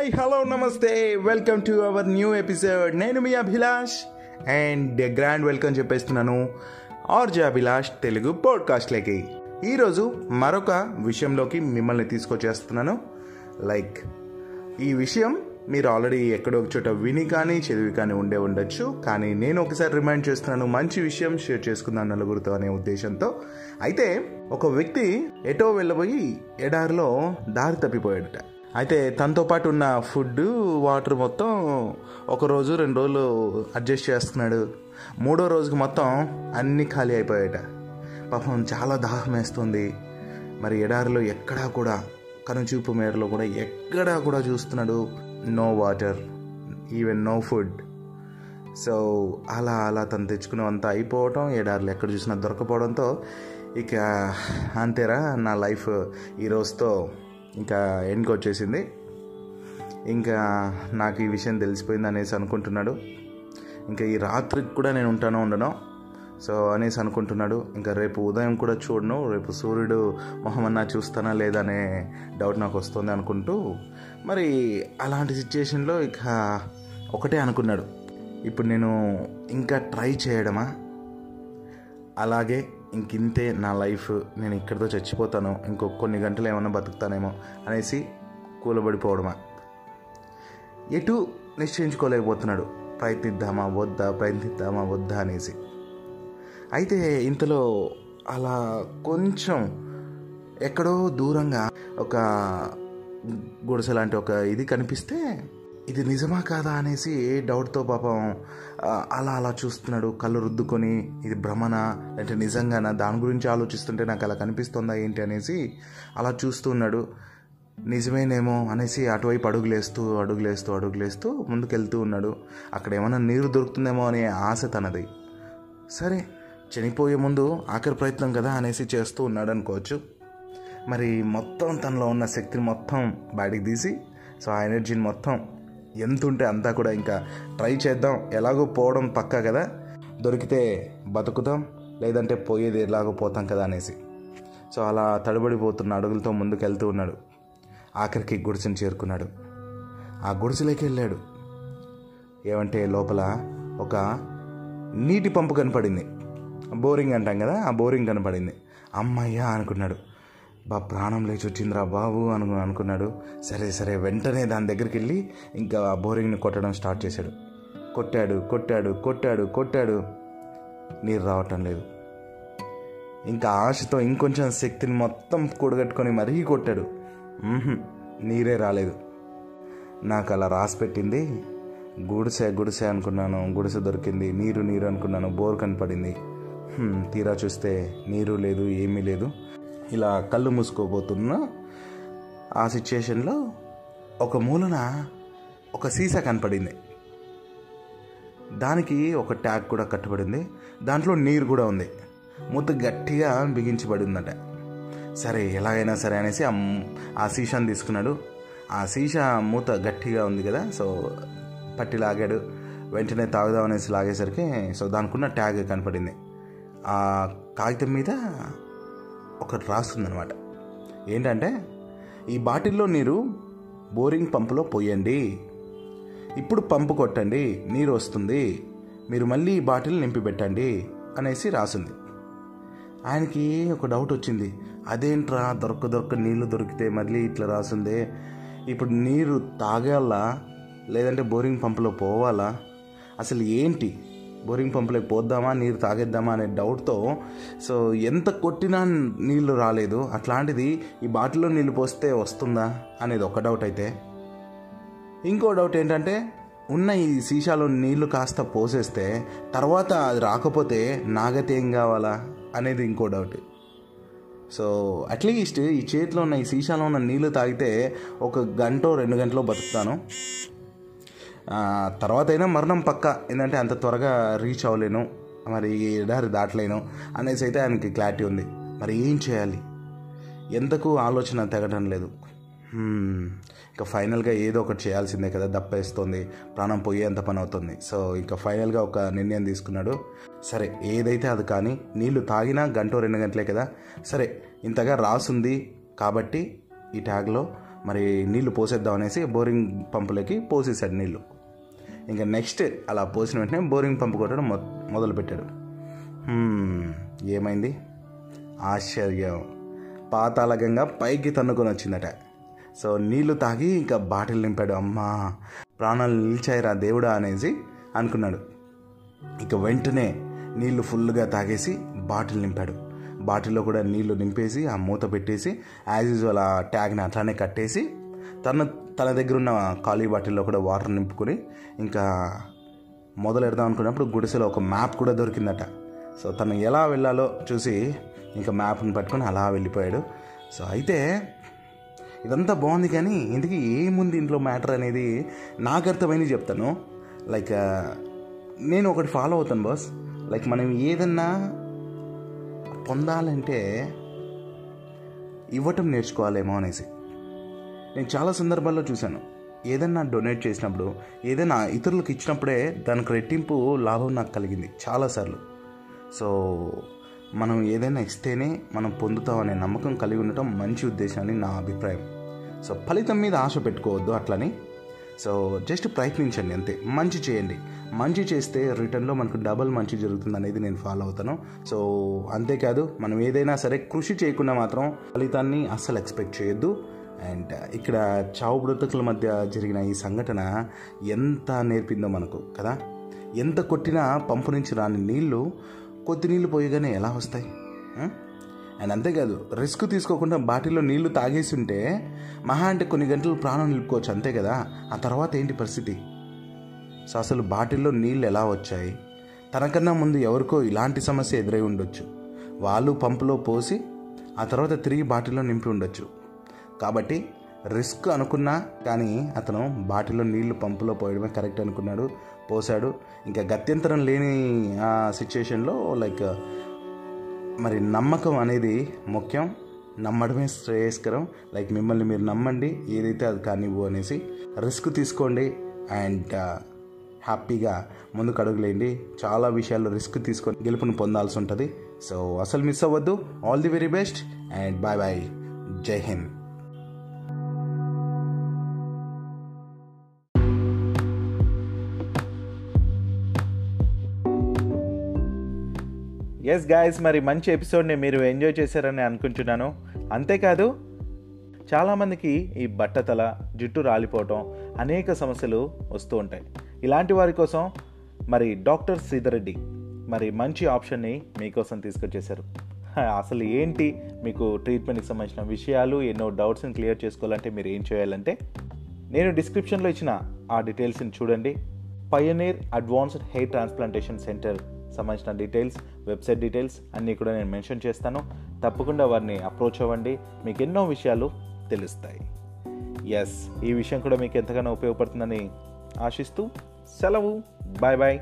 Hi hello నమస్తే welcome to our new episode నేను మీ అభిలాష్ అండ్ గ్రాండ్ వెల్కమ్ చెప్పేస్తున్నాను. ఆర్జే అభిలాష్ తెలుగు పాడ్కాస్ట్లోకి ఈరోజు మరొక విషయంలోకి మిమ్మల్ని తీసుకొచ్చేస్తున్నాను. లైక్ ఈ విషయం మీరు ఆల్రెడీ ఎక్కడో చోట విని కానీ చదివి కానీ ఉండే ఉండొచ్చు. కానీ నేను ఒకసారి రిమైండ్ చేస్తున్నాను మంచి విషయం షేర్ చేసుకుందాం నలుగురితో అనే ఉద్దేశంతో. అయితే ఒక వ్యక్తి ఎటో వెళ్ళబోయి ఎడారిలో దారి తప్పిపోయాడట. అయితే తనతో పాటు ఉన్న ఫుడ్ వాటర్ మొత్తం ఒక రోజు రెండు రోజులు అడ్జస్ట్ చేస్తున్నాడు. మూడో రోజుకి మొత్తం అన్నీ ఖాళీ అయిపోయాట పాపం చాలా దాహం వేస్తుంది. మరి ఎడారిలో ఎక్కడా కూడా కనుచూపు మేరలో కూడా ఎక్కడా కూడా చూస్తున్నాడు. No water even no food. So అలా అలా తను తెచ్చుకున్నవంతా అయిపోవటం ఎడారులు ఎక్కడ చూసినా దొరకపోవడంతో ఇక అంతేరా నా లైఫ్ ఈ రోజుతో ఇంకా ఎండ్కి వచ్చేసింది. ఇంకా నాకు ఈ విషయం తెలిసిపోయింది అనేసి అనుకుంటున్నాడు. ఇంకా ఈ రాత్రికి కూడా నేను ఉంటానో ఉండను సో అనేసి అనుకుంటున్నాడు. ఇంకా రేపు ఉదయం కూడా చూడను రేపు సూర్యుడు మొహమన్నా చూస్తానా లేదా అనే డౌట్ నాకు వస్తుంది అనుకుంటూ మరి అలాంటి సిచ్యుయేషన్లో ఇక ఒకటే అనుకున్నాడు. ఇప్పుడు నేను ఇంకా ట్రై చేయడమా? అలాగే ఇంకింతే నా లైఫ్ నేను ఇక్కడితో చచ్చిపోతాను ఇంకో కొన్ని గంటలు ఏమైనా బతుకుతానేమో అనేసి కూలబడిపోవడమా? ఎటు నిశ్చయించుకోలేకపోతున్నాడు. ప్రయత్నిద్దామా వద్దా ప్రయత్నిద్దామా వద్దా అనేసి. అయితే ఇంతలో అలా కొంచెం ఎక్కడో దూరంగా ఒక గుడిసె లాంటి ఒక ఇది కనిపిస్తే ఇది నిజమా కాదా అనేసి డౌట్తో పాపం అలా అలా చూస్తున్నాడు. కళ్ళు రుద్దుకొని ఇది భ్రమణ అంటే నిజంగానా? దాని గురించి ఆలోచిస్తుంటే నాకు అలా కనిపిస్తుందా ఏంటి అనేసి అలా చూస్తున్నాడు నిజమేనేమో అనేసి అటువైపు అడుగులేస్తూ అడుగులేస్తూ అడుగులేస్తూ ముందుకెళ్తూ ఉన్నాడు. అక్కడ ఏమైనా నీరు దొరుకుతుందేమో అనే ఆశ తనది. సరే చనిపోయే ముందు ఆఖరి ప్రయత్నం కదా అనేసి చేస్తూ ఉన్నాడు అనుకోవచ్చు. మరి మొత్తం తనలో ఉన్న శక్తిని మొత్తం బయటికి తీసి సో ఆ ఎనర్జీని మొత్తం ఎంత ఉంటే అంతా కూడా ఇంకా ట్రై చేద్దాం. ఎలాగో పోవడం పక్కా కదా? దొరికితే బతుకుతాం లేదంటే పోయేది ఎలాగో పోతాం కదా అనేసి. సో అలా తడబడిపోతున్న అడుగులతో ముందుకు వెళ్తూ ఉన్నాడు. ఆఖరికి గుడిసెని చేరుకున్నాడు. ఆ గుడిసెలోకి వెళ్ళాడు. ఏమంటే లోపల ఒక నీటి పంపు కనపడింది. బోరింగ్ అంటాం కదా ఆ బోరింగ్ కనపడింది. అమ్మయ్యా అనుకున్నాడు. బా ప్రాణం లేచి వచ్చిందిరా బాబు అను అనుకున్నాడు. సరే సరే వెంటనే దాని దగ్గరికి వెళ్ళి ఇంకా ఆ బోరింగ్ని కొట్టడం స్టార్ట్ చేశాడు. కొట్టాడు కొట్టాడు కొట్టాడు కొట్టాడు. నీరు రావటం లేదు. ఇంకా ఆశతో ఇంకొంచెం శక్తిని మొత్తం కూడగట్టుకొని మరీ కొట్టాడు. నీరే రాలేదు. నాకు అలా రాసి పెట్టింది. గుడిసె గుడిసె అనుకున్నాను. గుడిసె దొరికింది. నీరు నీరు అనుకున్నాను. బోర్ కనపడింది. తీరా చూస్తే నీరు లేదు ఏమీ లేదు. ఇలా కళ్ళు మూసుకోబోతున్నా ఆ సిచ్యుయేషన్లో ఒక మూలన ఒక సీసా కనపడింది. దానికి ఒక ట్యాగ్ కూడా కట్టబడింది. దాంట్లో నీరు కూడా ఉంది. మూత గట్టిగా బిగించబడి ఉందట సరే ఎలాగైనా సరే అనేసి ఆ మ్- సీసాని తీసుకున్నాడు. ఆ సీసా మూత గట్టిగా ఉంది కదా సో పట్టి లాగాడు. వెంటనే తాగుదాం అనేసి లాగేసరికి సో దానికి ఉన్న ట్యాగ్ కనపడింది. ఆ కాగితం మీద ఒకటి రాస్తుందనమాట ఏంటంటే ఈ బాటిల్లో నీరు బోరింగ్ పంపులో పోయండి. ఇప్పుడు పంపు కొట్టండి నీరు వస్తుంది. మీరు మళ్ళీ ఈ బాటిల్ నింపి పెట్టండి అనేసి రాసింది. ఆయనకి ఒక డౌట్ వచ్చింది. అదేంట్రా దొరక దొరక నీళ్ళు దొరికితే మళ్ళీ ఇట్లా రాసిందే? ఇప్పుడు నీరు తాగాలా? లేదంటే బోరింగ్ పంపులో పోవాలా? అసలు ఏంటి? బోరింగ్ పంపులోకి పోద్దామా నీరు తాగేద్దామా అనే డౌట్తో సో ఎంత కొట్టినా నీళ్ళు రాలేదు. అట్లాంటిది ఈ బాటిల్లో నీళ్ళు పోస్తే వస్తుందా అనేది ఒక డౌట్ అయితే. ఇంకో డౌట్ ఏంటంటే ఉన్న ఈ సీసాలో నీళ్ళు కాస్త పోసేస్తే తర్వాత అది రాకపోతే నాగతి ఏం కావాలా అనేది ఇంకో డౌట్. సో అట్లీస్ట్ ఈ చేతిలో ఉన్న ఈ సీసాలో ఉన్న నీళ్ళు తాగితే ఒక గంట రెండు గంటలో బతుకుతాను. తర్వాత అయినా మరణం పక్క. ఏంటంటే అంత త్వరగా రీచ్ అవ్వలేను. మరి ఎడారి దాటలేను అనేసి అయితే ఆయనకి క్లారిటీ ఉంది. మరి ఏం చేయాలి? ఎంతకు ఆలోచన తెగడం లేదు. ఇంకా ఫైనల్గా ఏదో ఒకటి చేయాల్సిందే కదా దప్పేస్తుంది. ప్రాణం పోయేంత పని అవుతుంది. సో ఇంకా ఫైనల్గా ఒక నిర్ణయం తీసుకున్నాడు. సరే ఏదైతే అది కానీ నీళ్ళు తాగినా గంట రెండు గంటలే కదా. సరే ఇంతగా రాసుంది కాబట్టి ఈ ట్యాగ్లో మరి నీళ్ళు పోసేద్దాం అనేసి బోరింగ్ పంపులకి పోసేసాడు నీళ్ళు. ఇంకా నెక్స్ట్ అలా పోసిన వెంటనే బోరింగ్ పంపు కొట్టడం మొ మొదలుపెట్టాడు ఏమైంది? ఆశ్చర్యం. పాతాళగంగా పైకి తన్నుకొని వచ్చిందట సో నీళ్ళు తాగి ఇంకా బాటిల్ నింపాడు. అమ్మా ప్రాణాలు నిలిచాయిరా దేవుడా అనేసి అనుకున్నాడు. ఇక వెంటనే నీళ్ళు ఫుల్గా తాగేసి బాటిల్ నింపాడు. బాటిల్లో కూడా నీళ్ళు నింపేసి ఆ మూత పెట్టేసి యాజ్ యూజువల్ ఆ ట్యాగ్ని అట్లానే కట్టేసి తన తల దగ్గర ఉన్న ఖాళీ బాటిల్లో కూడా వాటర్ నింపుకొని ఇంకా మొదలెడదాం అనుకున్నప్పుడు గుడిసెలో ఒక మ్యాప్ కూడా దొరికిందట. సో తను ఎలా వెళ్ళాలో చూసి ఇంకా మ్యాప్ని పట్టుకొని అలా వెళ్ళిపోయాడు. సో అయితే ఇదంతా బాగుంది కానీ ఇందుకు ఏముంది ఇంట్లో మ్యాటర్ అనేది నాకు అర్థమైంది చెప్తాను. లైక్ నేను ఒకటి ఫాలో అవుతాను బాస్. లైక్ మనం ఏదన్నా పొందాలంటే ఇవ్వటం నేర్చుకోవాలేమో అనేసి. నేను చాలా సందర్భాల్లో చూశాను. ఏదైనా డొనేట్ చేసినప్పుడు ఏదైనా ఇతరులకు ఇచ్చినప్పుడే దానికి రెట్టింపు లాభం నాకు కలిగింది చాలాసార్లు సో మనం ఏదైనా ఇస్తేనే మనం పొందుతాం అనే నమ్మకం కలిగి ఉండటం మంచి ఉద్దేశం అని నా అభిప్రాయం. సో ఫలితం మీద ఆశ పెట్టుకోవద్దు అట్లని. సో జస్ట్ ప్రయత్నించండి అంతే. మంచి చేయండి. మంచి చేస్తే రిటర్న్లో మనకు డబల్ మంచి జరుగుతుంది అనేది నేను ఫాలో అవుతాను. సో అంతేకాదు మనం ఏదైనా సరే కృషి చేయకుండా మాత్రం ఫలితాన్ని అస్సలు ఎక్స్పెక్ట్ చేయొద్దు. అండ్ ఇక్కడ చావు బ్రతుకుల మధ్య జరిగిన ఈ సంఘటన ఎంత నేర్పిందో మనకు కదా? ఎంత కొట్టినా పంపు నుంచి రాని నీళ్ళు కొద్ది నీళ్ళు పోయగానే ఎలా వస్తాయి? అండ్ అంతేకాదు రిస్క్ తీసుకోకుండా బాటిల్లో నీళ్ళు తాగేసి ఉంటే మహా అంటే కొన్ని గంటలు ప్రాణం నిలుపుకోవచ్చు అంతే కదా? ఆ తర్వాత ఏంటి పరిస్థితి? సో అసలు బాటిల్లో నీళ్ళు ఎలా వచ్చాయి? తనకన్నా ముందు ఎవరికో ఇలాంటి సమస్య ఎదురై ఉండొచ్చు. వాళ్ళు పంపులో పోసి ఆ తర్వాత తిరిగి బాటిల్లో నింపి ఉండొచ్చు. కాబట్టి రిస్క్ అనుకున్నా కానీ అతను బాటిల్లో నీళ్ళు పంపులో పోయడమే కరెక్ట్ అనుకున్నాడు పోసాడు ఇంకా గత్యంతరం లేని ఆ సిచ్యుయేషన్లో లైక్ మరి నమ్మకం అనేది ముఖ్యం. నమ్మడమే శ్రేయస్కరం. లైక్ మిమ్మల్ని మీరు నమ్మండి ఏదైతే అది కానివ్వు అనేసి రిస్క్ తీసుకోండి అండ్ హ్యాపీగా ముందుకు అడుగులేండి చాలా విషయాల్లో రిస్క్ తీసుకొని గెలుపును పొందాల్సి ఉంటుంది. సో అసలు మిస్ అవ్వద్దు. All the very best and bye bye Jai Hind. Yes guys మరి మంచి ఎపిసోడ్ని మీరు ఎంజాయ్ చేశారని అనుకుంటున్నాను. అంతేకాదు చాలామందికి ఈ బట్టతల జుట్టు రాలిపోవటం అనేక సమస్యలు వస్తూ ఉంటాయి. ఇలాంటి వారి కోసం మరి డాక్టర్ సీధరెడ్డి మరి మంచి ఆప్షన్ని మీకోసం తీసుకొచ్చేశారు. అసలు ఏంటి మీకు ట్రీట్మెంట్కి సంబంధించిన విషయాలు ఎన్నో డౌట్స్ని క్లియర్ చేసుకోవాలంటే మీరు ఏం చేయాలంటే నేను డిస్క్రిప్షన్లో ఇచ్చిన ఆ డీటెయిల్స్ని చూడండి. Pioneer advanced hair transplantation centre సంబంధించిన డీటెయిల్స్ వెబ్సైట్ డీటెయిల్స్ అన్నీ కూడా నేను మెన్షన్ చేస్తాను. తప్పకుండా వారిని అప్రోచ్ అవ్వండి. మీకు ఎన్నో విషయాలు తెలుస్తాయి. ఎస్ ఈ విషయం కూడా మీకు ఎంతగానో ఉపయోగపడుతుందని ఆశిస్తూ సెలవు. Bye bye